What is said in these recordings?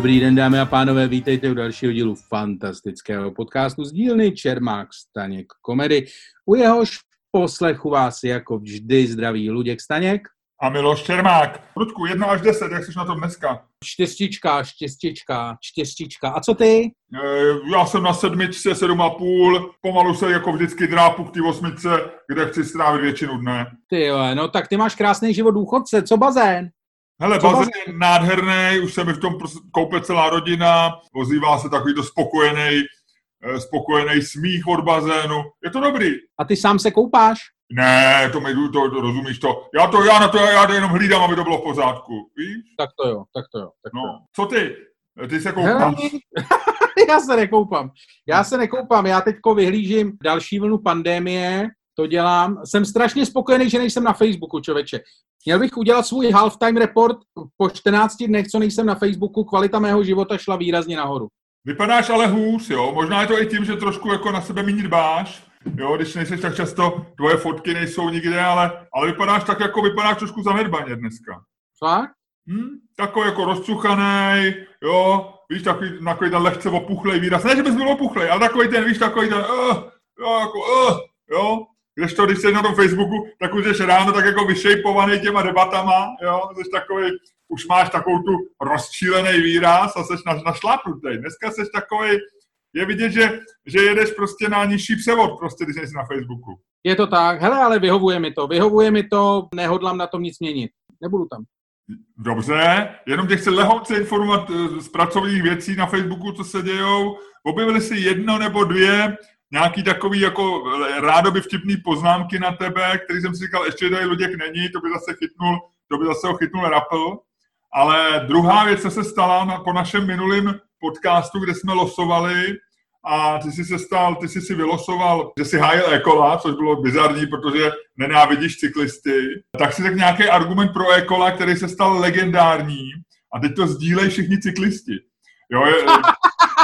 Dobrý den, dámy a pánové, vítejte u dalšího dílu fantastického podcastu z dílny Čermák Staněk komedy. U jehož poslechu vás jako vždy zdraví Luděk Staněk. A Miloš Čermák. Ludku, 1 až 10, jak jsi na tom dneska? Čtyřtička, čtyřtička, čtyřtička. A co ty? E, já jsem na sedmičce, sedm a půl, pomalu se jako vždycky drápu k té osmičce, kde chci strávit většinu dne. Ty jo, no tak ty máš krásný život důchodce, co bazén? Hele, Co bazén je nádherný, už se mi v tom pros- koupe celá rodina, ozývá se takový to spokojený, eh, spokojený smích od bazénu. Je to dobrý. A ty sám se koupáš? Ne, to mi to, to rozumíš to. Já to, já na to, já to jenom hlídám, aby to bylo v pořádku, víš? Tak to jo, tak to jo. Tak to jo. No, co ty? Ty se koupáš? já se nekoupám. Já se nekoupám. Já teďko vyhlížím další vlnu pandémie, to dělám. Jsem strašně spokojený, že nejsem na Facebooku, člověče. Měl bych udělat svůj halftime report po 14 dnech, co nejsem na Facebooku. Kvalita mého života šla výrazně nahoru. Vypadáš ale hůř, jo. Možná je to i tím, že trošku jako na sebe méně dbáš. Jo, když nejsi tak často, tvoje fotky nejsou nikde, ale, ale vypadáš tak, jako vypadáš trošku zanedbaně dneska. Fakt? Hm? Takový jako rozcuchaný, jo, víš, takový, takový ten lehce opuchlej výraz. Ne, že bys byl opuchlej, ale takový ten, víš, takový ten, uh, jo, jako, uh, jo. Když to, když jsi na tom Facebooku, tak už jsi ráno tak jako vyšejpovaný těma debatama, jo, jsi takový, už máš takovou tu rozčílený výraz a jsi na, našlápnutý. Dneska jsi takový, je vidět, že, že jedeš prostě na nižší převod, prostě, když jsi na Facebooku. Je to tak. Hele, ale vyhovuje mi to. Vyhovuje mi to, nehodlám na tom nic měnit. Nebudu tam. Dobře, jenom tě chci lehonce informovat eh, z pracovních věcí na Facebooku, co se dějou. Objevili si jedno nebo dvě nějaký takový jako eh, rádoby vtipný poznámky na tebe, který jsem si říkal, ještě tady Luděk není, to by zase chytnul, to by zase ho chytnul Rapple. Ale druhá věc, co se stala na, po našem minulém podcastu, kde jsme losovali, a ty jsi se stal, ty jsi si vylosoval, že si hájil Ekola, což bylo bizarní, protože nenávidíš cyklisty, tak si tak nějaký argument pro Ekola, který se stal legendární a teď to sdílej všichni cyklisti. Jo, je,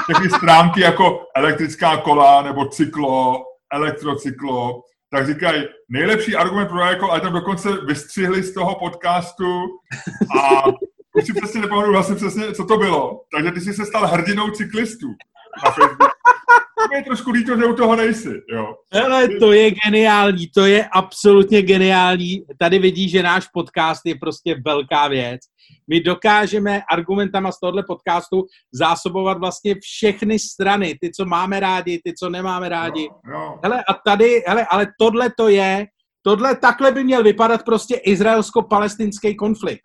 všechny stránky jako elektrická kola nebo cyklo, elektrocyklo, tak říkají, nejlepší argument pro Ekola, a tam dokonce vystřihli z toho podcastu a už si přesně nepamatuju vlastně přesně, co to bylo. Takže ty jsi se stal hrdinou cyklistů. To je trošku líto, že u toho nejsi, jo. Hele, to je geniální, to je absolutně geniální. Tady vidíš, že náš podcast je prostě velká věc. My dokážeme argumentama z tohohle podcastu zásobovat vlastně všechny strany, ty, co máme rádi, ty, co nemáme rádi. Jo, jo. Hele, a tady, hele, ale tohle to je, tohle takhle by měl vypadat prostě izraelsko-palestinský konflikt.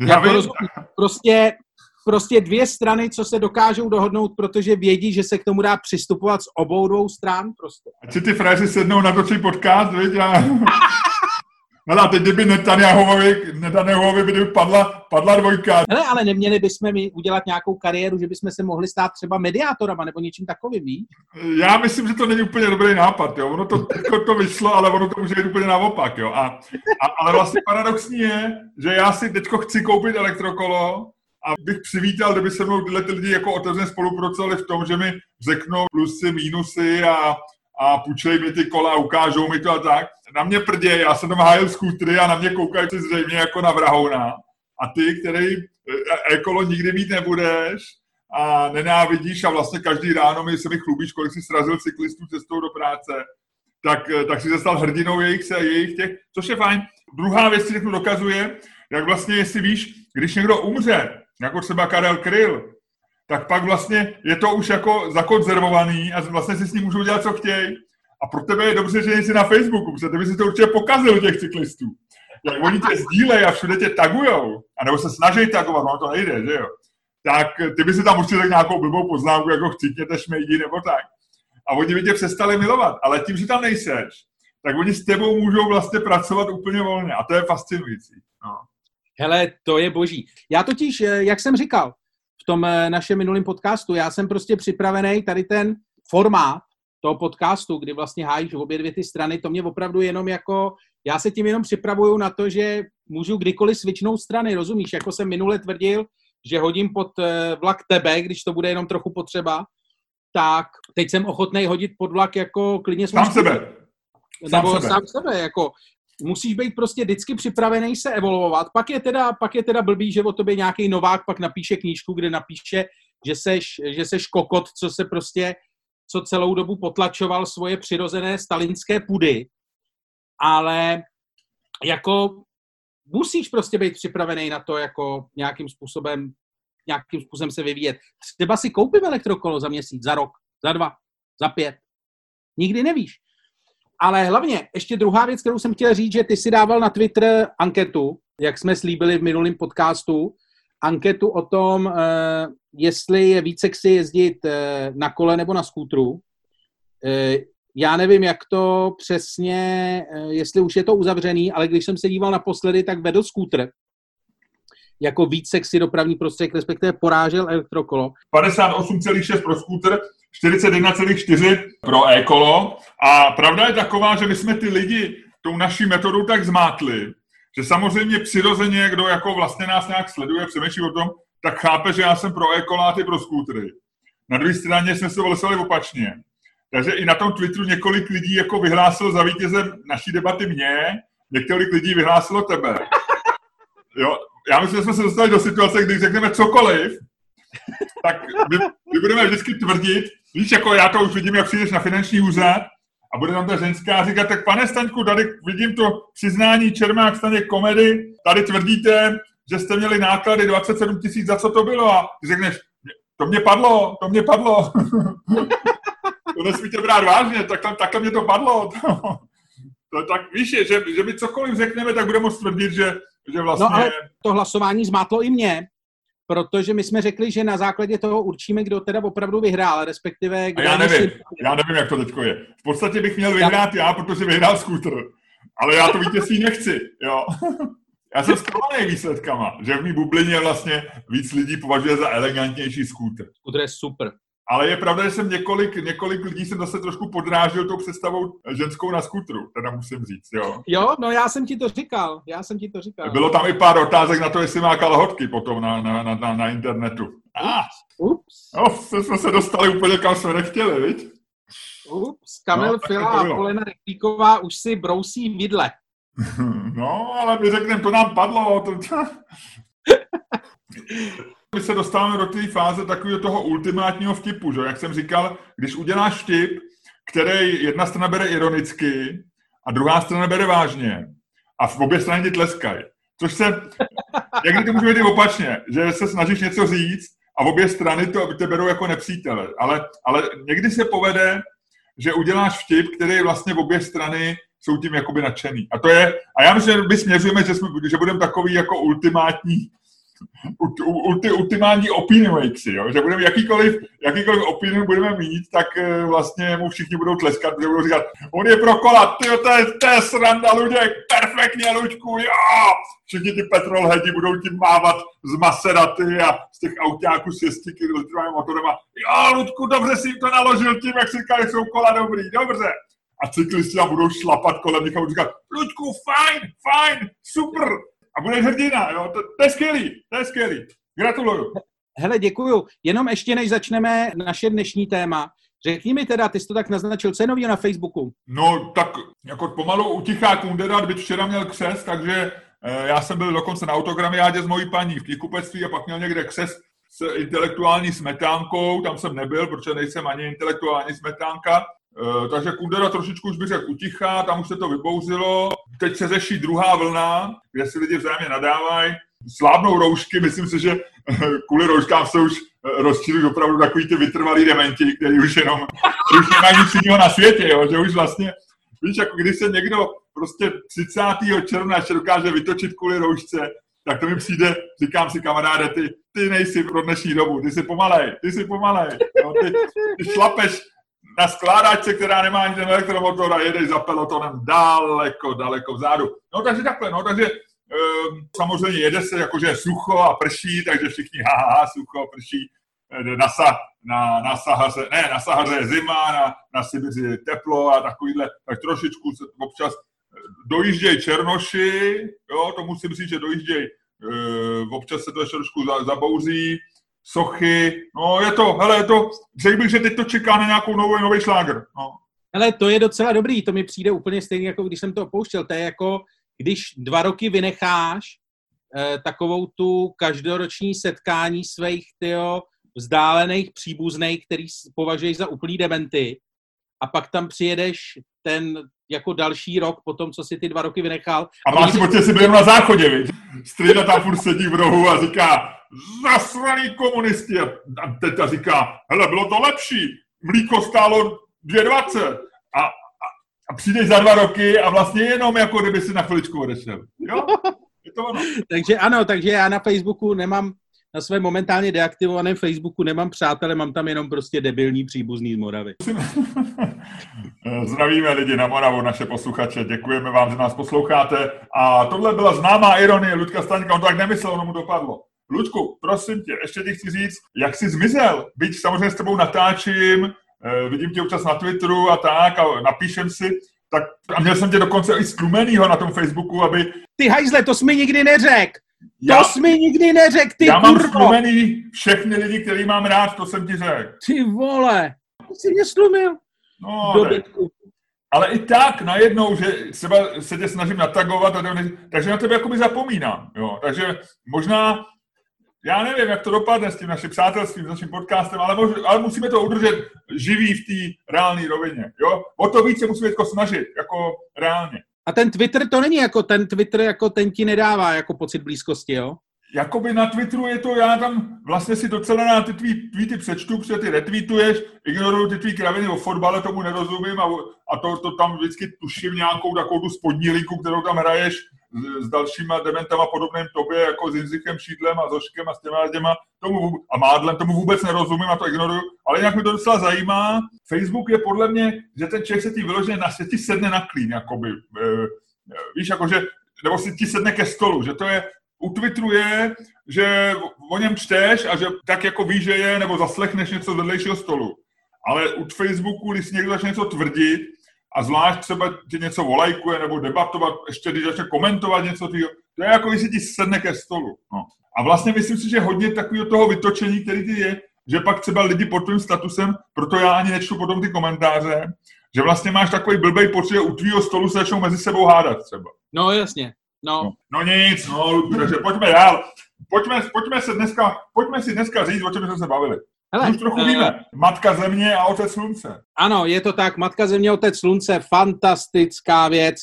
Já Jako vím, rozumíš? prostě, prostě dvě strany, co se dokážou dohodnout, protože vědí, že se k tomu dá přistupovat z obou dvou stran. Prostě. ať si ty fréři sednou na točí podcast, viď, a... No a teď kdyby Netanyahuovi, Netanyahuovi by padla, padla dvojka. Hele, ale neměli bychom my udělat nějakou kariéru, že bychom se mohli stát třeba mediátorama nebo něčím takovým, víš? Já myslím, že to není úplně dobrý nápad, jo. Ono to, to vyšlo, ale ono to může jít úplně naopak, jo. A, a, ale vlastně paradoxní je, že já si teďko chci koupit elektrokolo a bych přivítal, kdyby se mnou tyhle ty lidi jako otevřeně spolupracovali v tom, že mi řeknou plusy, mínusy a, a půjčej mi ty kola ukážou mi to a tak. Na mě prdě, já jsem tam hájil skútry a na mě koukají si zřejmě jako na vrahouna. A ty, který e, ekolo nikdy mít nebudeš a nenávidíš a vlastně každý ráno mi se mi chlubíš, kolik jsi srazil cyklistů cestou do práce, tak, e, tak si se stal hrdinou jejich, se, jejich těch, což je fajn. Druhá věc si dokazuje, jak vlastně, jestli víš, když někdo umře, jako třeba Karel Kryl, tak pak vlastně je to už jako zakonzervovaný a vlastně si s ním můžou dělat, co chtějí. A pro tebe je dobře, že nejsi na Facebooku, protože ty by si to určitě pokazil těch cyklistů. Jak oni tě sdílejí a všude tě tagujou, anebo se snaží tagovat, no to nejde, že jo. Tak ty by si tam určitě tak nějakou blbou poznámku, jako chcítěte šmejdi nebo tak. A oni by tě přestali milovat, ale tím, že tam nejseš, tak oni s tebou můžou vlastně pracovat úplně volně a to je fascinující. Hele, to je boží. Já totiž, eh, jak jsem říkal v tom eh, našem minulém podcastu, já jsem prostě připravený tady ten formát toho podcastu, kdy vlastně hájíš obě dvě ty strany, to mě opravdu jenom jako, já se tím jenom připravuju na to, že můžu kdykoliv svičnout strany, rozumíš? Jako jsem minule tvrdil, že hodím pod eh, vlak tebe, když to bude jenom trochu potřeba, tak teď jsem ochotný hodit pod vlak jako klidně Sám sebe. Sám nebo sebe. sám sebe, jako musíš být prostě vždycky připravený se evolvovat. Pak je teda, pak je teda blbý, že o tobě nějaký novák pak napíše knížku, kde napíše, že seš, že seš kokot, co se prostě, co celou dobu potlačoval svoje přirozené stalinské pudy. Ale jako musíš prostě být připravený na to, jako nějakým způsobem, nějakým způsobem se vyvíjet. Třeba si koupím elektrokolo za měsíc, za rok, za dva, za pět. Nikdy nevíš. Ale hlavně, ještě druhá věc, kterou jsem chtěl říct, že ty si dával na Twitter anketu, jak jsme slíbili v minulém podcastu, anketu o tom, uh, jestli je více sexy jezdit uh, na kole nebo na skútru. Uh, já nevím, jak to přesně, jestli už je to uzavřený, ale když jsem se díval naposledy, tak vedl skútr jako víc sexy dopravní prostředek, respektive porážel elektrokolo. 58,6 pro skútr, 41,4 pro e-kolo. A pravda je taková, že my jsme ty lidi tou naší metodou tak zmátli, že samozřejmě přirozeně, kdo jako vlastně nás nějak sleduje, přemýšlí o tom, tak chápe, že já jsem pro e-kola a ty pro skútry. Na druhé straně jsme se vylesali opačně. Takže i na tom Twitteru několik lidí jako vyhlásilo za vítězem naší debaty mě, několik lidí vyhlásilo tebe. Jo, já myslím, že jsme se dostali do situace, kdy řekneme cokoliv, tak my, my budeme vždycky tvrdit, víš, jako já to už vidím, jak přijdeš na finanční úřad a bude tam ta ženská říkat, tak pane Staňku, tady vidím to přiznání Čermák staně komedy, tady tvrdíte, že jste měli náklady 27 tisíc, za co to bylo? A ty řekneš, to mě padlo, to mě padlo. to nesmíte brát vážně, tak tam, takhle mě to padlo. to, tak víš, že, že my cokoliv řekneme, tak budeme moct tvrdit, že, že vlastně... No ale to hlasování zmátlo i mě, protože my jsme řekli, že na základě toho určíme, kdo teda opravdu vyhrál, respektive... Kdo A já nevím, musí... já nevím, jak to teďko je. V podstatě bych měl vyhrát já, já protože vyhrál skútr. Ale já to vítězství nechci, jo. Já jsem zklamaný výsledkama, že v mý bublině vlastně víc lidí považuje za elegantnější skútr. Skútr je super. Ale je pravda, že jsem několik, několik lidí jsem zase trošku podrážil tou představou ženskou na skutru, teda musím říct, jo. Jo, no já jsem ti to říkal, já jsem ti to říkal. Bylo tam i pár otázek na to, jestli má kalhotky potom na, na, na, na, na internetu. Ah, Ups. No, jsme se dostali úplně kam jsme nechtěli, viď? Ups, Kamil no, Fila a Polena Reklíková už si brousí vidle. No, ale my řekneme, to nám padlo. To... My se dostáváme do té fáze takového toho ultimátního vtipu, že? Jak jsem říkal, když uděláš vtip, který jedna strana bere ironicky a druhá strana bere vážně a v obě strany ti tleskají. Což se, jak to může být opačně, že se snažíš něco říct a v obě strany to te berou jako nepřítele. Ale, ale někdy se povede, že uděláš vtip, který vlastně v obě strany jsou tím jakoby nadšený. A to je, a já myslím, že my směřujeme, že, jsme, že budeme takový jako ultimátní ulti, ultimální opinion jo? že budeme jakýkoliv, jakýkoliv opinion budeme mít, tak eh, vlastně mu všichni budou tleskat, protože budou říkat, on je pro kola, ty to je, to je sranda, Luděk, perfektně, Luďku, jo! Všichni ty petrolheadi budou tím mávat z Maseraty a z těch autáků s 6 litrovým motorem a jo, Luďku, dobře si to naložil tím, jak si říkal, jak jsou kola dobrý, dobře. A cyklisti tam budou šlapat kolem nich a budou říkat, Luďku, fajn, fajn, super, a budeš hrdina, jo? To, to je skvělý, to je skvělý. Gratuluju. Hele, děkuju. Jenom ještě než začneme naše dnešní téma, Řekni mi teda, ty jsi to tak naznačil, co je na Facebooku? No, tak jako pomalu utichá Kundera, byť včera měl křes, takže eh, já jsem byl dokonce na autogramiádě s mojí paní v knihkupectví a pak měl někde křes s intelektuální smetánkou, tam jsem nebyl, protože nejsem ani intelektuální smetánka, takže Kundera trošičku už bych řekl utichá, tam už se to vybouřilo. Teď se řeší druhá vlna, kde si lidi vzájemně nadávají. Slábnou roušky, myslím si, že kvůli rouškám se už eh, rozčilují opravdu takový ty vytrvalý dementi, který už jenom už nemají nic jiného na světě, jo? že už vlastně, víš, jako když se někdo prostě 30. června ještě dokáže vytočit kvůli roušce, tak to mi přijde, říkám si kamaráde, ty, ty nejsi pro dnešní dobu, ty jsi pomalej, ty jsi pomalej, jo? Ty, ty šlapeš na skládačce, která nemá ani ten elektromotor a jedeš za pelotonem daleko, daleko vzadu. No takže takhle, no takže um, samozřejmě jede se jakože sucho a prší, takže všichni haha, sucho, prší, na, sa, na, na, Sahaře, ne, na Sahaře je zima, na, na Sibiři je teplo a takovýhle, tak trošičku se občas dojíždějí Černoši, jo, to musím říct, že dojíždějí, e, občas se to ještě trošku zabouří, sochy, no je to, hele, je to, řekl bych, že teď to čeká na nějakou novou, nový šláger, no. Hele, to je docela dobrý, to mi přijde úplně stejně, jako když jsem to opouštěl, to je jako, když dva roky vynecháš eh, takovou tu každoroční setkání svých tyjo, vzdálených příbuzných, který považuješ za úplný dementy, a pak tam přijedeš ten jako další rok po tom, co si ty dva roky vynechal. A máš pocit, si byl na záchodě, viď? Strýda tam furt sedí v rohu a říká, zasraný komunisti. A teta říká, hele, bylo to lepší, mlíko stálo 2,20. A, a, a přijdeš za dva roky a vlastně jenom jako kdyby si na chviličku odešel. Jo? Je to ono. takže ano, takže já na Facebooku nemám, na svém momentálně deaktivovaném Facebooku nemám přátele, mám tam jenom prostě debilní příbuzný z Moravy. Zdravíme lidi na Moravu, naše posluchače, děkujeme vám, že nás posloucháte. A tohle byla známá ironie Ludka Staňka, on to tak nemyslel, ono mu dopadlo. Ludku, prosím tě, ještě ti chci říct, jak jsi zmizel. Byť samozřejmě s tebou natáčím, eh, vidím tě občas na Twitteru a tak a napíšem si, tak a měl jsem tě dokonce i sklumenýho na tom Facebooku, aby... Ty hajzle, to jsi mi nikdy neřekl. Já, to jsi mi nikdy neřekl, ty Já mám sklumený všechny lidi, který mám rád, to jsem ti řekl. Ty vole, jsi mě slumil. No, ale i tak najednou, že třeba se tě snažím natagovat, a takže na tebe jakoby zapomínám. Jo? Takže možná já nevím, jak to dopadne s tím naším přátelstvím, s naším podcastem, ale, mož, ale musíme to udržet živý v té reálné rovině. Jo? O to víc se musíme jako snažit, jako reálně. A ten Twitter to není jako ten Twitter, jako ten ti nedává jako pocit blízkosti, jo? Jakoby na Twitteru je to, já tam vlastně si docela na ty tvý tweety přečtu, protože ty retweetuješ, ignoruju ty tvý kraviny o fotbale, tomu nerozumím a, a to, to tam vždycky tuším nějakou takovou tu spodní linku, kterou tam hraješ s, dalšíma dementama podobným tobě, jako s Jindřichem Šídlem a Zoškem a s těma těma, tomu, a Mádlem, tomu vůbec nerozumím a to ignoruju, ale jinak mi to docela zajímá. Facebook je podle mě, že ten člověk se ti vyloženě na ti sedne na klín, jakoby, e, víš, jakože, nebo si ti sedne ke stolu, že to je, u Twitteru je, že o něm čteš a že tak jako víš, že je, nebo zaslechneš něco z vedlejšího stolu. Ale u Facebooku, když někdo začne něco tvrdit, a zvlášť třeba ti něco volajkuje nebo debatovat, ještě když začne komentovat něco tvýho, to je jako když si ti sedne ke stolu. No. A vlastně myslím si, že hodně takového toho vytočení, který ty je, že pak třeba lidi pod tvým statusem, proto já ani nečtu potom ty komentáře, že vlastně máš takový blbej pocit, že u tvýho stolu se začnou mezi sebou hádat třeba. No jasně, no. No, no nic, no, takže pojďme dál. Pojďme, pojďme, se dneska, pojďme si dneska říct, o čem jsme se bavili. Hele, Už trochu uh, víme. Matka země a otec slunce. Ano, je to tak. Matka země, otec slunce, fantastická věc,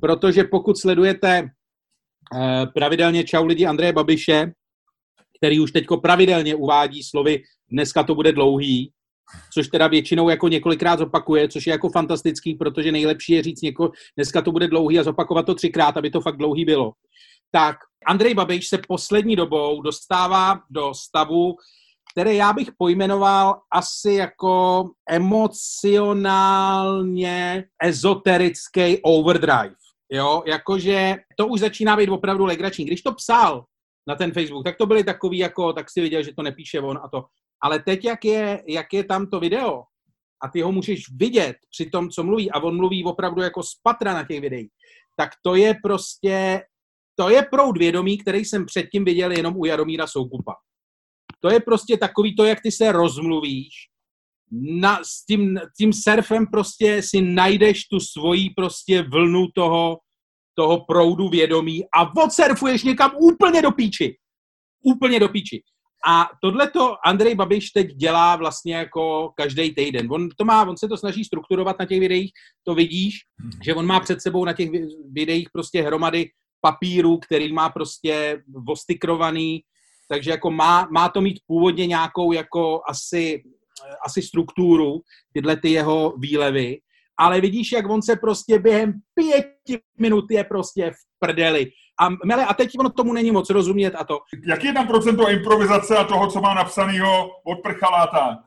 protože pokud sledujete uh, pravidelně Čau lidi Andreje Babiše, který už teďko pravidelně uvádí slovy dneska to bude dlouhý, což teda většinou jako několikrát zopakuje, což je jako fantastický, protože nejlepší je říct něko, dneska to bude dlouhý a zopakovat to třikrát, aby to fakt dlouhý bylo. Tak Andrej Babiš se poslední dobou dostává do stavu, který já bych pojmenoval asi jako emocionálně ezoterický overdrive. Jo, jakože to už začíná být opravdu legrační. Když to psal na ten Facebook, tak to byly takový jako, tak si viděl, že to nepíše on a to. Ale teď, jak je, jak je tam to video a ty ho můžeš vidět při tom, co mluví a on mluví opravdu jako z patra na těch videích, tak to je prostě, to je proud vědomí, který jsem předtím viděl jenom u Jaromíra Soukupa. To je prostě takový to, jak ty se rozmluvíš, na, s tím, tím surfem prostě si najdeš tu svoji prostě vlnu toho, toho proudu vědomí a odsurfuješ někam úplně do píči. Úplně do píči. A tohleto Andrej Babiš teď dělá vlastně jako každý týden. On, to má, on se to snaží strukturovat na těch videích, to vidíš, že on má před sebou na těch videích prostě hromady papíru, který má prostě vostykrovaný, takže jako má, má to mít původně nějakou jako asi, asi strukturu, tyhle ty jeho výlevy, ale vidíš, jak on se prostě během pěti minut je prostě v prdeli. A, mele, a teď ono tomu není moc rozumět a to. Jaký je tam procento improvizace a toho, co má napsanýho od prchaláta?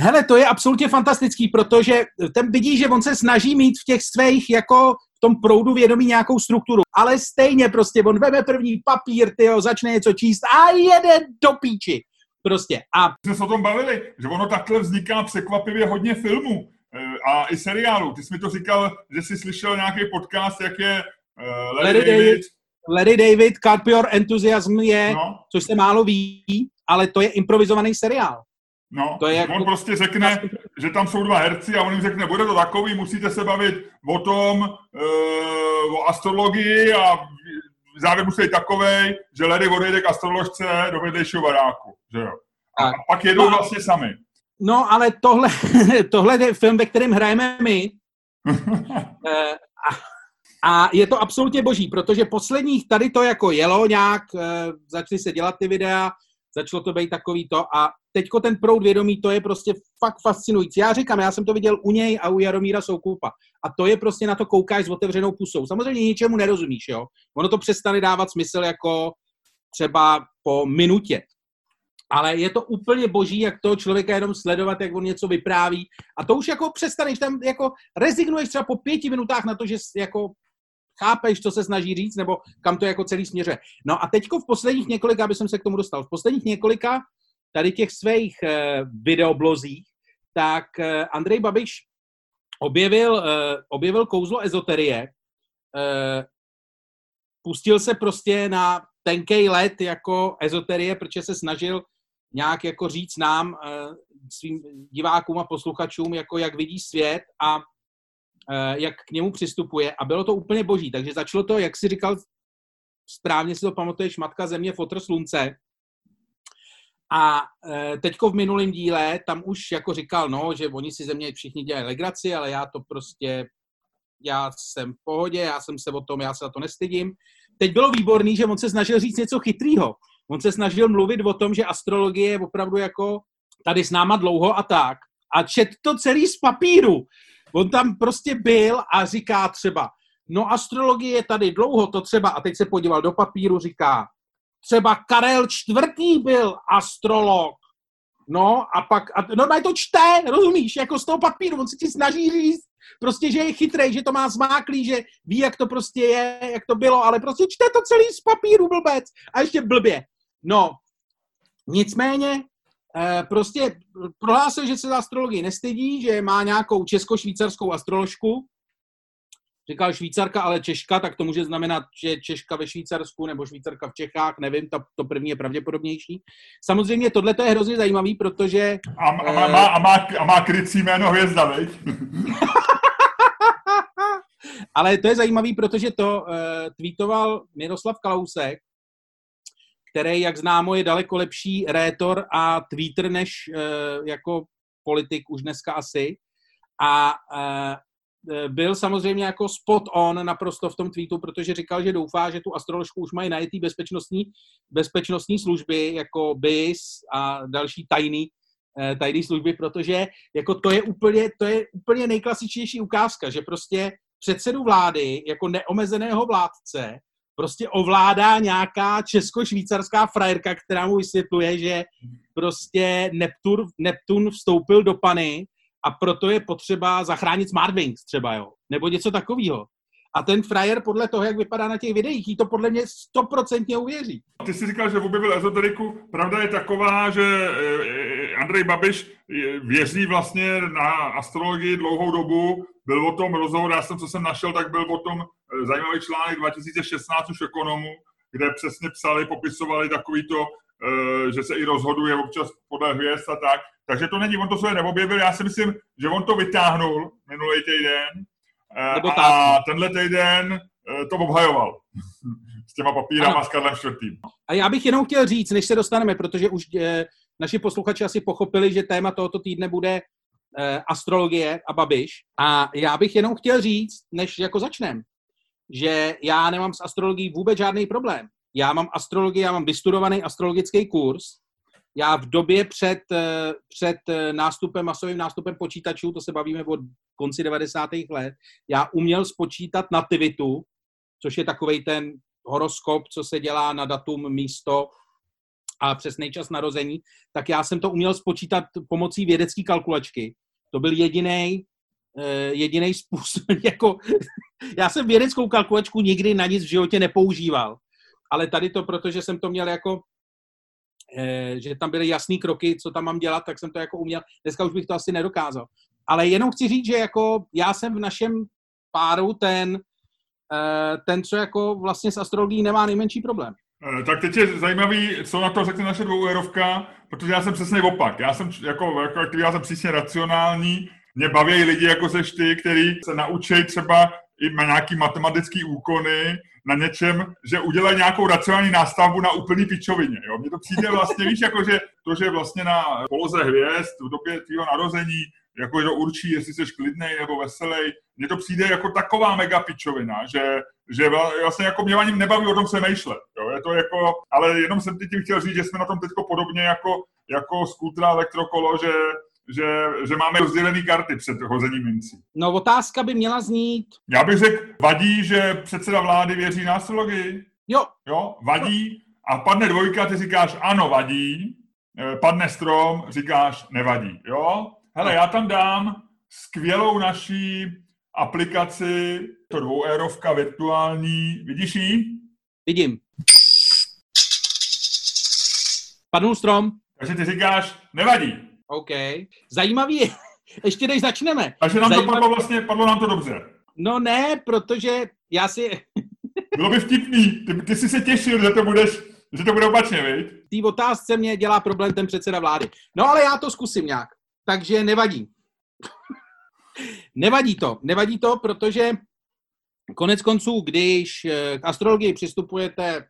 Hele, to je absolutně fantastický, protože ten vidí, že on se snaží mít v těch svých jako v tom proudu vědomí nějakou strukturu. Ale stejně prostě, on veme první papír, tyjo, začne něco číst a jede do píči. Prostě. A... Jsme se o tom bavili, že ono takhle vzniká překvapivě hodně filmů eh, a i seriálů. Ty jsi mi to říkal, že jsi slyšel nějaký podcast, jak je uh, Larry, Larry David. David. Larry David, Your Enthusiasm je, no. což se málo ví, ale to je improvizovaný seriál. No, to je jako... on prostě řekne, že tam jsou dva herci a on jim řekne, bude to takový, musíte se bavit o tom, e, o astrologii a závěr musí být takovej, že Ledy odejde k astroložce do vedlejšího baráku, že jo. A, a pak jedou no, vlastně sami. No, ale tohle, tohle je film, ve kterém hrajeme my. e, a, a je to absolutně boží, protože posledních tady to jako jelo nějak, e, začaly se dělat ty videa, začalo to být takový to a teďko ten proud vědomí, to je prostě fakt fascinující. Já říkám, já jsem to viděl u něj a u Jaromíra Soukupa. A to je prostě na to koukáš s otevřenou pusou. Samozřejmě ničemu nerozumíš, jo. Ono to přestane dávat smysl jako třeba po minutě. Ale je to úplně boží, jak toho člověka jenom sledovat, jak on něco vypráví. A to už jako přestaneš tam, jako rezignuješ třeba po pěti minutách na to, že jako chápeš, co se snaží říct, nebo kam to jako celý směře. No a teďko v posledních několika, aby jsem se k tomu dostal, v posledních několika tady těch svých uh, videoblozích, tak uh, Andrej Babiš objevil, uh, objevil kouzlo ezoterie, pustil se prostě na tenkej let jako ezoterie, protože se snažil nějak jako říct nám, svým divákům a posluchačům, jako jak vidí svět a Eh, jak k němu přistupuje a bylo to úplně boží. Takže začalo to, jak si říkal, správně si to pamatuješ, Matka země, fotr slunce. A eh, teďko v minulém díle tam už jako říkal, no, že oni si země všichni dělají legraci, ale já to prostě, já jsem v pohodě, já jsem se o tom, já se za to nestydím. Teď bylo výborný, že on se snažil říct něco chytrýho. On se snažil mluvit o tom, že astrologie je opravdu jako tady s náma dlouho a tak. A čet to celý z papíru. On tam prostě byl a říká třeba, no astrologie je tady dlouho, to třeba, a teď se podíval do papíru, říká, třeba Karel IV. byl astrolog, no a pak, a normálně to čte, rozumíš, jako z toho papíru, on se ti snaží říct, prostě, že je chytrý, že to má zmáklý, že ví, jak to prostě je, jak to bylo, ale prostě čte to celý z papíru, blbec, a ještě blbě. No, nicméně, prostě prohlásil, že se za astrologii nestydí, že má nějakou česko-švýcarskou astroložku. Říkal Švýcarka, ale Češka, tak to může znamenat, že Češka ve Švýcarsku nebo Švýcarka v Čechách, nevím, to, to první je pravděpodobnější. Samozřejmě tohle je hrozně zajímavý, protože... A, a, má, má, a, má, a má krycí jméno hvězda, veď? ale to je zajímavý, protože to uh, tweetoval Miroslav Kalousek, který, jak známo, je daleko lepší rétor a tweeter než uh, jako politik už dneska asi. A uh, byl samozřejmě jako spot on naprosto v tom tweetu, protože říkal, že doufá, že tu astroložku už mají najetý bezpečnostní, bezpečnostní služby, jako BIS a další tajný, tajný služby, protože jako to je úplně, to je úplně nejklasičnější ukázka, že prostě předsedu vlády jako neomezeného vládce prostě ovládá nějaká česko-švýcarská frajerka, která mu vysvětluje, že prostě Neptun, Neptun vstoupil do pany a proto je potřeba zachránit Smartwings třeba, jo, nebo něco takového. A ten frajer podle toho, jak vypadá na těch videích, jí to podle mě stoprocentně uvěří. Ty jsi říkal, že objevil ezoteriku. Pravda je taková, že eh, Andrej Babiš věří vlastně na astrologii dlouhou dobu. Byl o tom rozhovor, já jsem, co jsem našel, tak byl o tom eh, zajímavý článek 2016 už ekonomu, kde přesně psali, popisovali takový to, eh, že se i rozhoduje občas podle hvězd a tak. Takže to není, on to své neobjevil, já si myslím, že on to vytáhnul minulý týden nebo a no. tenhle týden eh, to obhajoval s těma papírama ano. s Karlem čtvrtým. A já bych jenom chtěl říct, než se dostaneme, protože už eh, naši posluchači asi pochopili, že téma tohoto týdne bude eh, astrologie a Babiš. A já bych jenom chtěl říct, než jako začneme, že já nemám s astrologií vůbec žádný problém. Já mám astrologii, já mám vystudovaný astrologický kurz, já v době před, eh, před eh, nástupem, masovým nástupem počítačů, to se bavíme od konci 90. let, já uměl spočítat nativitu, což je takový ten horoskop, co se dělá na datum, místo a přesný čas narození, tak já jsem to uměl spočítat pomocí vědecké kalkulačky. To byl jediný eh, jediný způsob, jako já jsem vědeckou kalkulačku nikdy na nic v životě nepoužíval, ale tady to, protože jsem to měl jako Eh, že tam byly jasný kroky, co tam mám dělat, tak jsem to jako uměl. Dneska už bych to asi nedokázal. Ale jenom chci říct, že jako já jsem v našem páru ten, eh, ten, co jako vlastně s astrologií nemá nejmenší problém. Eh, tak teď je zajímavý, co na to řekne naše dvouérovka, protože já jsem přesně opak. Já jsem, jako, jako, já jsem přísně racionální, mě baví lidi jako seš ty, který se naučí třeba i na nějaký matematický úkony, na něčem, že udělají nějakou racionální nástavbu na úplný pičovině. Jo? Mně to přijde vlastně, víš, jako že to, že vlastně na poloze hvězd v době tvého narození jako to určí, jestli jsi klidnej nebo veselý. Mně to přijde jako taková mega pičovina, že, že vlastně jako mě ani nebaví o tom přemýšlet. Jo? Je to jako, ale jenom jsem tím chtěl říct, že jsme na tom teď podobně jako, jako skutra elektrokolo, že, že, že máme rozdělené karty před hozením mincí. No otázka by měla znít. Já bych řekl, vadí, že předseda vlády věří na astrologii? Jo. Jo, vadí a padne dvojka, ty říkáš ano, vadí, eh, padne strom, říkáš nevadí, jo? Hele, já tam dám skvělou naší aplikaci, to dvouérovka virtuální, vidíš ji? Vidím. Padnul strom. Takže ty říkáš, nevadí. OK. Zajímavý je, ještě než začneme. Takže nám Zajímavý... to padlo vlastně, padlo nám to dobře. No ne, protože já si... Bylo by vtipný, ty, ty jsi se těšil, že to budeš, že to bude opačně, viď? V té otázce mě dělá problém ten předseda vlády. No ale já to zkusím nějak takže nevadí. nevadí to, nevadí to, protože konec konců, když eh, k astrologii přistupujete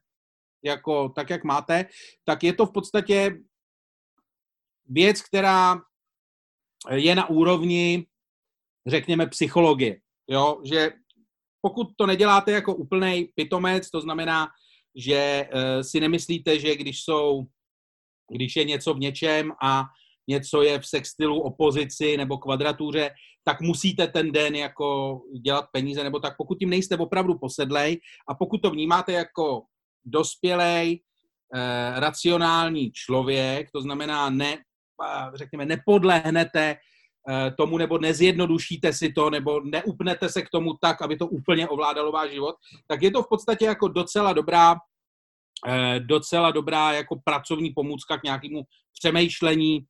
jako tak, jak máte, tak je to v podstatě věc, která je na úrovni, řekněme, psychologie. Jo? Že pokud to neděláte jako úplný pitomec, to znamená, že uh, si nemyslíte, že když jsou, když je něco v něčem a něco je v sextilu, opozici nebo kvadratuře, tak musíte ten den jako dělat peníze, nebo tak pokud tím nejste opravdu posedlej a pokud to vnímáte jako dospělej, eh, racionální člověk, to znamená ne, řekněme, nepodlehnete eh, tomu, nebo nezjednodušíte si to, nebo neupnete se k tomu tak, aby to úplně ovládalo váš život, tak je to v podstatě jako docela dobrá eh, docela dobrá jako pracovní pomůcka k nějakému přemýšlení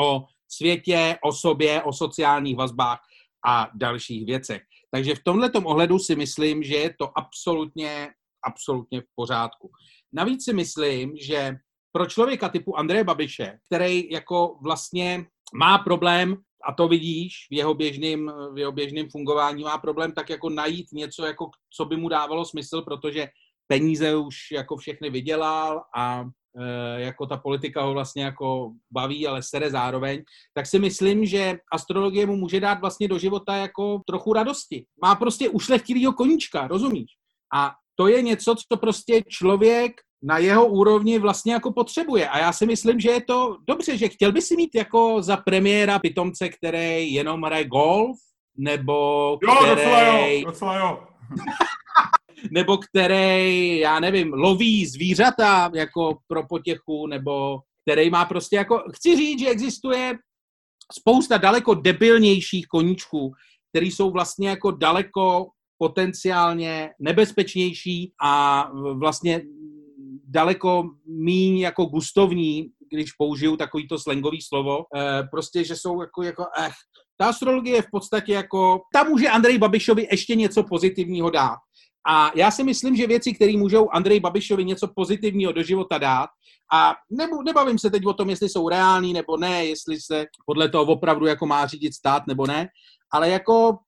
o světě, o sobě, o sociálních vazbách a dalších věcech. Takže v tomhle ohledu si myslím, že je to absolutně, absolutně v pořádku. Navíc si myslím, že pro člověka typu Andreje Babiše, který jako vlastně má problém, a to vidíš v jeho běžným, v jeho běžným fungování, má problém tak jako najít něco, jako, co by mu dávalo smysl, protože peníze už jako všechny vydělal a jako ta politika ho vlastně jako baví, ale sere zároveň, tak si myslím, že astrologie mu může dát vlastně do života jako trochu radosti. Má prostě ušlechtilýho koníčka, rozumíš? A to je něco, co prostě člověk na jeho úrovni vlastně jako potřebuje. A já si myslím, že je to dobře, že chtěl by si mít jako za premiéra pitomce, který jenom hraje golf, nebo jo, který... docela jo, docela jo. nebo který, já nevím, loví zvířata jako pro potěchu, nebo který má prostě jako, chci říct, že existuje spousta daleko debilnějších koníčků, které jsou vlastně jako daleko potenciálně nebezpečnější a vlastně daleko míň jako gustovní, když použiju takovýto slangový slovo, eh, prostě, že jsou jako, jako eh, ta astrologie je v podstatě jako, tam může Andrej Babišovi ještě něco pozitivního dát. A já si myslím, že věci, které můžou Andrej Babišovi něco pozitivního do života dát, a nebavím se teď o tom, jestli jsou reální nebo ne, jestli se podle toho opravdu jako má řídit stát nebo ne, ale jako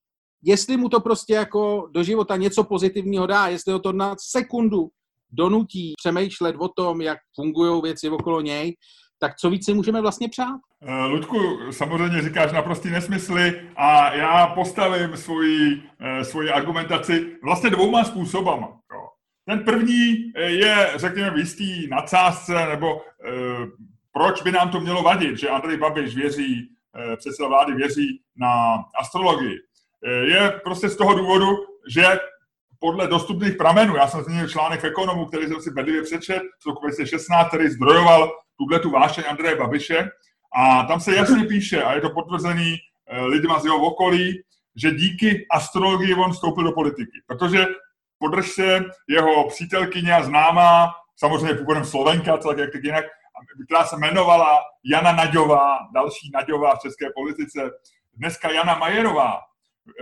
jestli mu to prostě jako do života něco pozitivního dá, jestli ho to na sekundu donutí přemýšlet o tom, jak fungují věci okolo něj, tak co víc si můžeme vlastně přát? Eh, Ludku, samozřejmě říkáš naprostý nesmysly a já postavím svoji, eh, svoji argumentaci vlastně dvouma způsobama. Ten první eh, je, řekněme, v jistý nadsázce, nebo proč by nám to mělo vadit, že Andrej Babiš věří, předseda vlády věří na astrologii. Je prostě z toho důvodu, že podle dostupných pramenů, já jsem zmínil článek Ekonomu, který jsem si bedlivě přečet, z roku 2016, který zdrojoval tuhle tu vášeň Andreje Babiše a tam se jasně píše, a je to potvrzený eh, lidma z jeho okolí, že díky astrologii on vstoupil do politiky. Protože podrž se jeho přítelkyně a známá, samozřejmě původem Slovenka, tak jak tak jinak, která se jmenovala Jana Naďová, další Naďová v české politice. Dneska Jana Majerová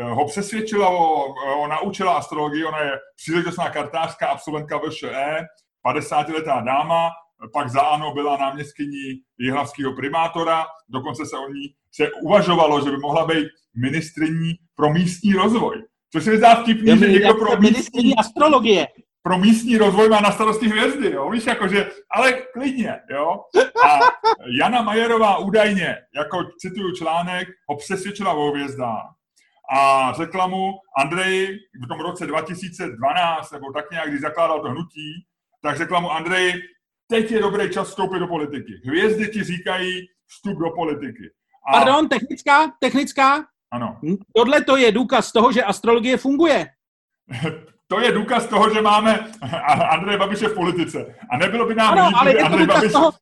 ho přesvědčila, o, o naučila astrologii, ona je příležitostná kartářka, absolventka VŠE, 50-letá dáma, pak za ANO byla náměstkyní jihlavského primátora, dokonce se o ní se uvažovalo, že by mohla být ministriní pro místní rozvoj. Což se mi zdá vtipný, že někdo pro místní, astrologie. pro místní rozvoj má na starosti hvězdy, jo? víš, jakože, ale klidně, jo. A Jana Majerová údajně, jako cituju článek, ho přesvědčila o hvězdách a řekla mu, Andrej, v tom roce 2012, nebo tak nějak, když zakládal to hnutí, tak řekla mu Andrej, teď je dobrý čas vstoupit do politiky. Hvězdy ti říkají vstup do politiky. A... Pardon, technická, technická? Ano. Hm, tohle to je důkaz toho, že astrologie funguje. to je důkaz toho, že máme Andreje Babiše v politice. A nebylo by nám ano, líbí, ale je to Andrej Babiš... Toho,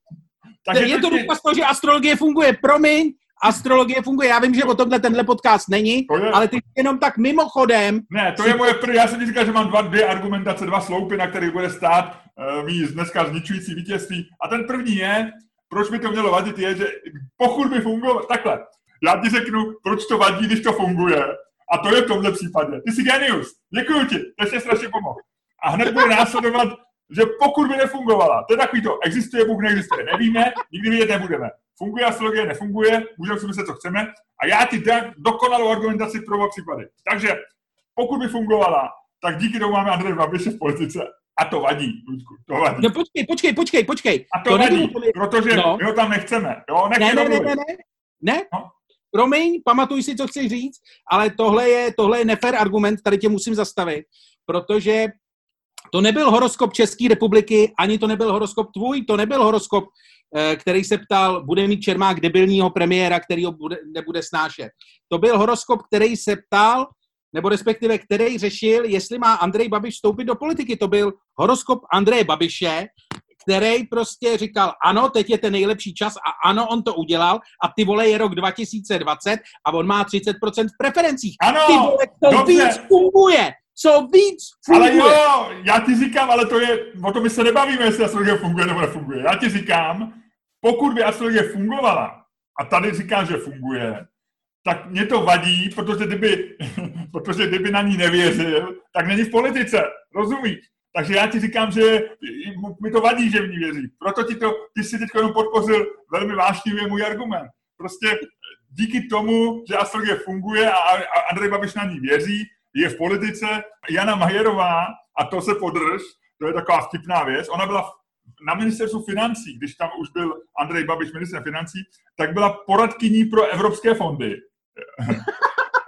tak je, je to důkaz toho, že astrologie funguje. Promiň, astrologie funguje. Já vím, že o tomhle tenhle podcast není, to je... ale ty jenom tak mimochodem... Ne, to si... je moje první. Já jsem říkal, že mám dva, dvě argumentace, dva sloupy, na kterých bude stát uh, mý dneska zničující vítězství. A ten první je, proč by to mělo vadit, je, že pokud by fungovalo, takhle, já ti řeknu, proč to vadí, když to funguje. A to je v tomhle případě. Ty jsi genius. Děkuji ti, to jsi strašně pomohl. A hned bude následovat, že pokud by nefungovala, to je takový to, existuje Bůh, neexistuje, nevíme, nikdy vědět nebudeme. Funguje astrologie, nefunguje, můžeme si myslet, co chceme. A já ti dám dokonalou argumentaci pro oba případy. Takže pokud by fungovala, tak díky tomu máme Andrej Babiše v politice. A to vadí, Luďku, to vadí. No počkej, počkej, počkej, počkej. A to, to vadí, nebudu... protože no. my ho tam nechceme. Jo? Ne, ne, ne, ne, ne, ne. No. Promiň, pamatuj si, co chci říct, ale tohle je, tohle je nefer argument, tady tě musím zastavit, protože to nebyl horoskop České republiky, ani to nebyl horoskop tvůj, to nebyl horoskop, který se ptal, bude mít Čermák debilního premiéra, který ho bude, nebude snášet. To byl horoskop, který se ptal, nebo respektive který řešil, jestli má Andrej Babiš vstoupit do politiky. To byl horoskop Andreje Babiše, který prostě říkal, ano, teď je ten nejlepší čas a ano, on to udělal a ty vole je rok 2020 a on má 30% v preferencích. Ano, ty vole, to dobře. víc funguje. Co víc funguje. Ale jo, já ti říkám, ale to je, o tom my se nebavíme, jestli astrologie funguje nebo nefunguje. Já ti říkám, pokud by astrologie fungovala, a tady říkám, že funguje, tak mě to vadí, protože kdyby, protože kdyby na ní nevěřil, tak není v politice. Rozumíš? Takže já ti říkám, že mi to vadí, že v ní věří. Proto ti to, ty si teď jenom podpořil velmi vášnivě můj argument. Prostě díky tomu, že astrologie funguje a Andrej Babiš na ní věří, je v politice. Jana Majerová, a to se podrž, to je taková vtipná věc, ona byla na ministerstvu financí, když tam už byl Andrej Babiš minister financí, tak byla poradkyní pro evropské fondy.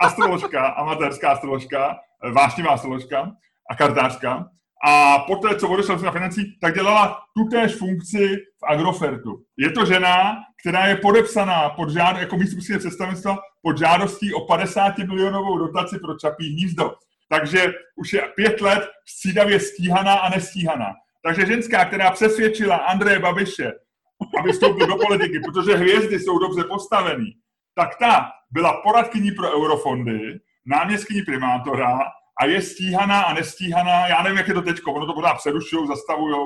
astroložka, amatérská astroložka, vášnivá astroložka a kartářka. A poté, co odešla na financí, tak dělala tutéž funkci v Agrofertu. Je to žena, která je podepsaná pod žád, jako místopředsedkyně představenstva pod žádostí o 50 milionovou dotaci pro Čapí hnízdo. Takže už je pět let střídavě stíhaná a nestíhaná. Takže ženská, která přesvědčila Andreje Babiše, aby vstoupil do politiky, protože hvězdy jsou dobře postavený, tak ta byla poradkyní pro eurofondy, náměstkyní primátora a je stíhaná a nestíhaná, já nevím, jak je to teď, ono to pořád přerušují, zastavují,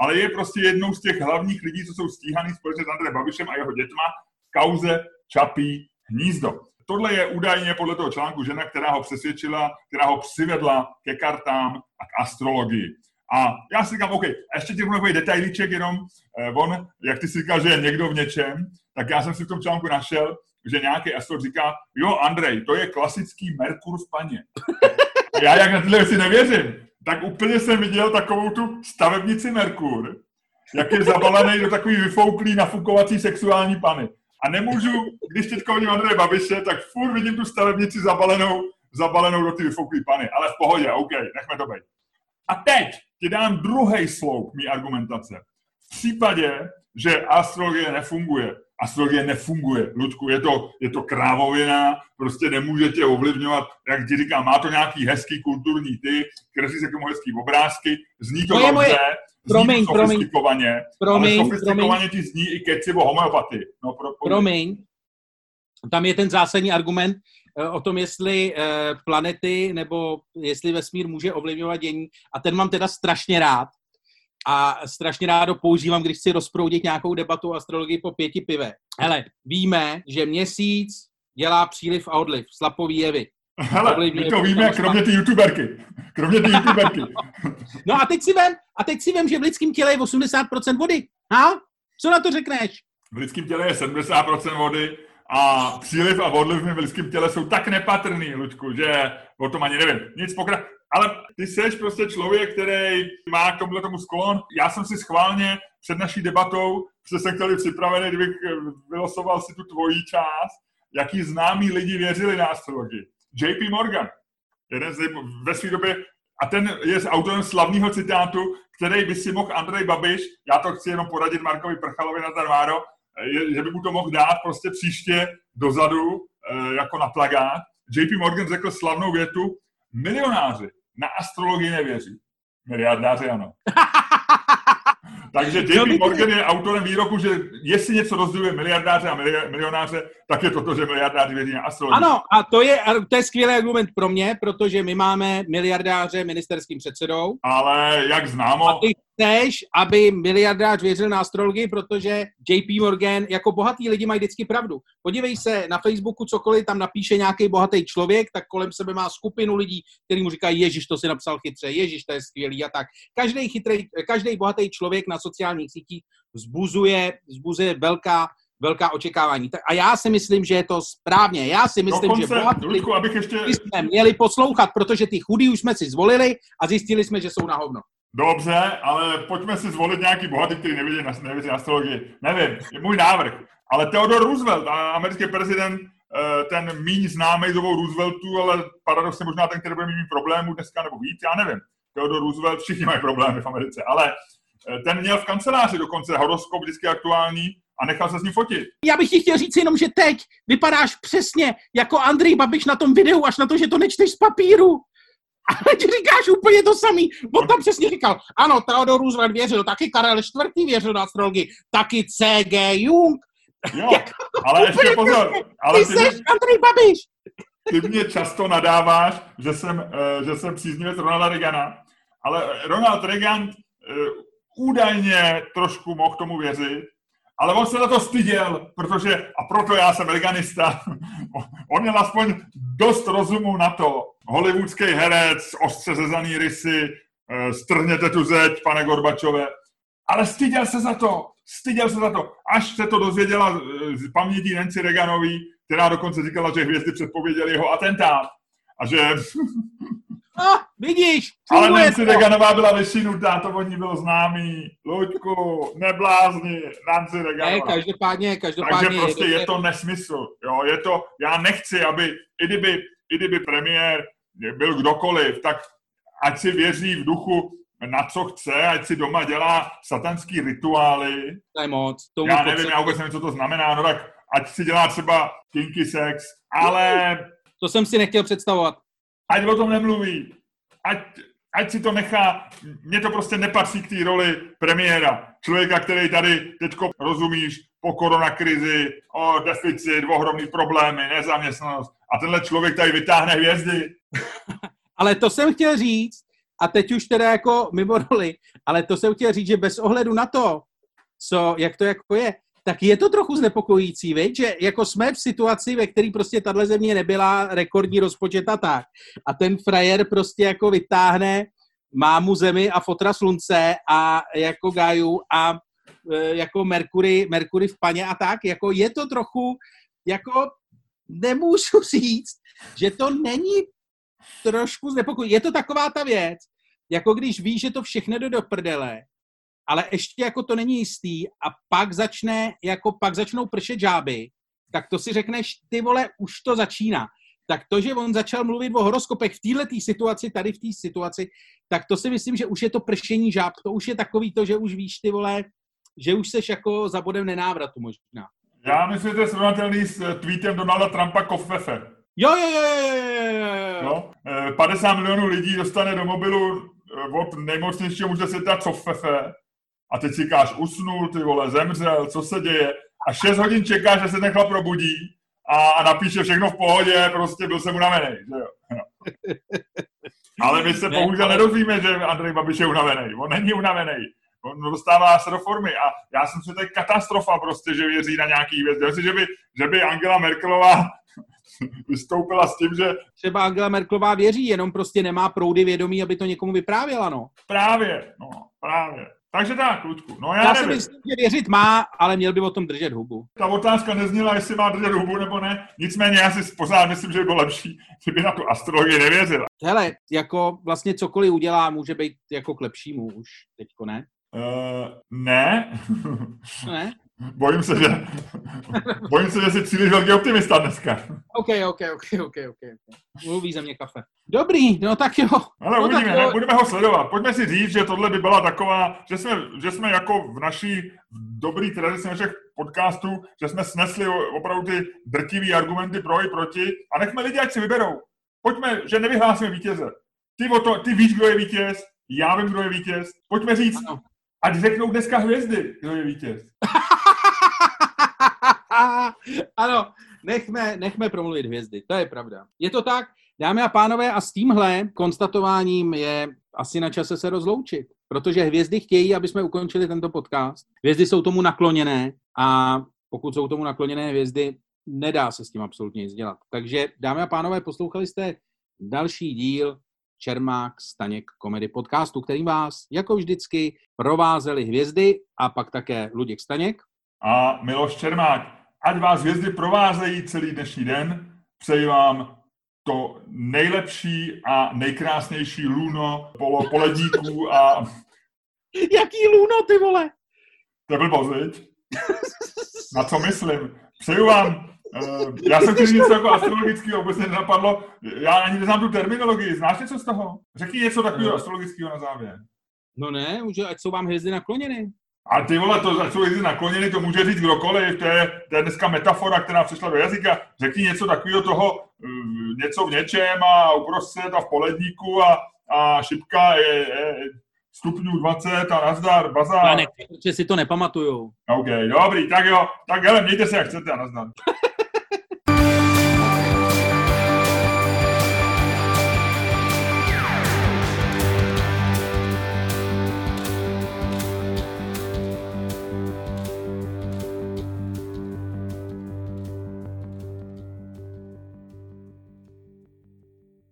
ale je prostě jednou z těch hlavních lidí, co jsou stíhaný společně s Andrejem Babišem a jeho dětma v kauze Čapí hnízdo. Tohle je údajně podle toho článku žena, která ho přesvědčila, která ho přivedla ke kartám a k astrologii. A já si říkám, OK, a ještě ti takový detailíček jenom, eh, on, jak ty si říkal, že je někdo v něčem, tak já jsem si v tom článku našel, že nějaký astrolog říká, jo, Andrej, to je klasický Merkur v paně. Já jak na tyhle věci nevěřím, tak úplně jsem viděl takovou tu stavebnici Merkur, jak je zabalený do takový vyfouklý, nafukovací sexuální pany. A nemůžu, když teď vidím Andreje Babiše, tak furt vidím tu stavebnici zabalenou, zabalenou do ty vyfouklý pany. Ale v pohodě, OK, nechme to být. A teď ti dám druhý sloup mý argumentace. V případě, že astrologie nefunguje, astrologie nefunguje. Ludku, je to, je to krávovina, prostě nemůže tě ovlivňovat, jak ti říkám, má to nějaký hezký kulturní ty, kreslí se k tomu hezký obrázky, zní to, to dobře, moje... Promiň, to sofistikovaně, promiň, ale sofistikovaně ti zní i keci o homeopatii. No, pro, pro... Promiň, tam je ten zásadní argument eh, o tom, jestli eh, planety nebo jestli vesmír může ovlivňovat dění. A ten mám teda strašně rád, a strašně rádo používám, když chci rozproudit nějakou debatu o astrologii po pěti pive. Hele, víme, že měsíc dělá příliv a odliv, slapový jevy. Hele, my to víme, kromě ty youtuberky. Kromě ty youtuberky. no a teď si vem, a teď si vem, že v lidském těle je 80% vody. Ha? Co na to řekneš? V lidském těle je 70% vody a příliv a odliv v lidském těle jsou tak nepatrný, Luďku, že o tom ani nevím. Nic pokra... Ale ty jsi prostě člověk, který má k tomuhle tomu sklon. Já jsem si schválně před naší debatou, protože jsem chtěl připravený, kdybych vylosoval si tu tvojí část, jaký známí lidi věřili na astrologii. JP Morgan, jeden z ve své době, a ten je s autorem slavného citátu, který by si mohl Andrej Babiš, já to chci jenom poradit Markovi Prchalovi na Tarváro, že by mu to mohl dát prostě příště dozadu eh, jako na plagát. JP Morgan řekl slavnou větu, milionáři na astrologii nevěří. Miliardáři ano. Takže JP Morgan je autorem výroku, že jestli něco rozděluje miliardáře a milionáře, tak je to to, že miliardáři věří na astrologii. Ano, a to je, to je skvělý argument pro mě, protože my máme miliardáře ministerským předsedou. Ale jak známo... A ty chceš, aby miliardář věřil na astrologii, protože JP Morgan, jako bohatý lidi mají vždycky pravdu. Podívej se na Facebooku, cokoliv tam napíše nějaký bohatý člověk, tak kolem sebe má skupinu lidí, kteří mu říkají, Ježíš, to si napsal chytře, Ježíš, to je skvělý a tak. Každý, chytrý, každý bohatý člověk na sociálních sítích vzbuzuje, vzbuzuje velká velká očekávání. A já si myslím, že je to správně. Já si myslím, Dokonce, že bohatí Ludku, abych ještě... jsme měli poslouchat, protože ty chudí už jsme si zvolili a zjistili jsme, že jsou na hovno. Dobře, ale pojďme si zvolit nějaký bohatý, který nevědí na, nevědí na astrologii. Nevím, je můj návrh. Ale Theodore Roosevelt, americký prezident, eh, ten míň známý z obou ale paradoxně možná ten, který bude mít problémů dneska nebo víc, já nevím. Theodore Roosevelt, všichni mají problémy v Americe, ale eh, ten měl v kanceláři dokonce horoskop vždycky aktuální a nechal se s ním fotit. Já bych ti chtěl říct jenom, že teď vypadáš přesně jako Andrej Babiš na tom videu, až na to, že to nečteš z papíru. Ale ty říkáš úplně to samý. On tam přesně říkal, ano, Theodor Roosevelt věřil, taky Karel IV. věřil na astrologii, taky C.G. Jung. Jo, ale ještě pozor. Ale ty, ty jsi Andrej Babiš. Ty mě často nadáváš, že jsem, uh, že jsem příznivec Ronalda Reagana, ale Ronald Reagan uh, údajně trošku mohl tomu věřit, ale on se na to styděl, protože, a proto já jsem veganista, on měl aspoň dost rozumu na to. Hollywoodský herec, ostře zezaný rysy, eh, strhněte tu zeď, pane Gorbačové. Ale styděl se za to, styděl se za to, až se to dozvěděla eh, z paměti Nancy Reaganový, která dokonce říkala, že hvězdy předpověděli jeho atentát. A že No, vidíš, Ale Nancy Reaganová byla vyšinutá, to o ní bylo známý. Luďku, neblázni, Nancy Reaganová. Ne, každopádně, každopádně. Takže prostě je, je to nesmysl. Jo, je to, já nechci, aby, i kdyby, i kdyby premiér byl kdokoliv, tak ať si věří v duchu na co chce, ať si doma dělá satanský rituály. To je moc. Tomu já nevím, já vůbec nevím, co to znamená, no tak ať si dělá třeba kinky sex, ale... To jsem si nechtěl představovat ať o tom nemluví, ať, ať si to nechá, mně to prostě nepatří k té roli premiéra. Člověka, který tady teďko rozumíš po koronakrizi, o deficit, ohromný problémy, nezaměstnanost. A tenhle člověk tady vytáhne hvězdy. ale to jsem chtěl říct, a teď už teda jako mimo roli, ale to jsem chtěl říct, že bez ohledu na to, co, jak to jako je, tak je to trochu znepokojící, viď? že jako jsme v situaci, ve které prostě tahle země nebyla rekordní rozpočet a tak. A ten frajer prostě jako vytáhne mámu zemi a fotra slunce a jako Gaju a e, jako Merkury, Merkury v paně a tak. Jako je to trochu, jako nemůžu říct, že to není trošku znepokojící. Je to taková ta věc, jako když víš, že to všechno jde do prdele ale ještě jako to není jistý a pak začne, jako pak začnou pršet žáby, tak to si řekneš, ty vole, už to začíná. Tak to, že on začal mluvit o horoskopech v této situaci, tady v té situaci, tak to si myslím, že už je to pršení žáb. To už je takový to, že už víš, ty vole, že už seš jako za bodem nenávratu možná. Já myslím, že to je srovnatelný s eh, tweetem Donalda Trumpa Kofefe. Jo, jo, jo, jo, jo, jo. No, 50 milionů lidí dostane do mobilu eh, od nejmocnějšího muže světa Cofefe a teď si říkáš, usnul, ty vole, zemřel, co se děje a 6 hodin čekáš, že se ten chlap probudí a, a napíše všechno v pohodě, prostě byl jsem unavený, že jo. No. Ale my se bohužel nedozvíme, že Andrej Babiš je unavený. On není unavený. On dostává se do formy a já jsem si to je katastrofa prostě, že věří na nějaký věc. Myslím, že by, že by Angela Merkelová vystoupila s tím, že... Třeba Angela Merkelová věří, jenom prostě nemá proudy vědomí, aby to někomu vyprávěla, no. Právě, no, právě. Takže tak, Ludku. No já, já si myslím, že věřit má, ale měl by o tom držet hubu. Ta otázka nezněla, jestli má držet hubu nebo ne. Nicméně já si pořád myslím, že by bylo lepší, kdyby na tu astrologii nevěřila. Hele, jako vlastně cokoliv udělá, může být jako k lepšímu už teďko, ne? Uh, ne. ne? Bojím se, že, bojím se, že jsi příliš velký optimista dneska. OK, OK, OK, OK, OK. Mluví ze mě kafe. Dobrý, no tak jo. Ale no uvidíme, tak jo. budeme ho sledovat. Pojďme si říct, že tohle by byla taková, že jsme, že jsme jako v naší dobrý tradici našich podcastů, že jsme snesli opravdu ty drtivý argumenty pro i proti a nechme lidi, ať si vyberou. Pojďme, že nevyhlásíme vítěze. Ty, o to, ty víš, kdo je vítěz, já vím, kdo je vítěz. Pojďme říct, ano. Ať řeknou dneska hvězdy, kdo je vítěz. ano, nechme, nechme promluvit hvězdy, to je pravda. Je to tak, dámy a pánové, a s tímhle konstatováním je asi na čase se rozloučit, protože hvězdy chtějí, aby jsme ukončili tento podcast. Hvězdy jsou tomu nakloněné a pokud jsou tomu nakloněné hvězdy, nedá se s tím absolutně nic dělat. Takže, dámy a pánové, poslouchali jste další díl Čermák Staněk komedy podcastu, kterým vás, jako vždycky, provázeli hvězdy a pak také Luděk Staněk. A Miloš Čermák. Ať vás hvězdy provázejí celý dnešní den, přeji vám to nejlepší a nejkrásnější luno polo poledíků a... Jaký luno, ty vole? To byl viď? Na co myslím? Přeju vám já jsem chtěl něco jako astrologického, vůbec mě nenapadlo. Já ani neznám tu terminologii. Znáš něco z toho? Řekni něco takového no. astrologického na závěr. No ne, už ať jsou vám hvězdy nakloněny. A ty vole, to, ať jsou hvězdy nakloněny, to může říct kdokoliv. To je, to je dneska metafora, která přišla do jazyka. Řekni něco takového toho, uh, něco v něčem a uprostřed a v poledníku a, a šipka je, je, stupňů 20 a nazdar, bazár. Já ne, si to nepamatuju. OK, dobrý, tak jo, tak hele, mějte se jak chcete a nazdar.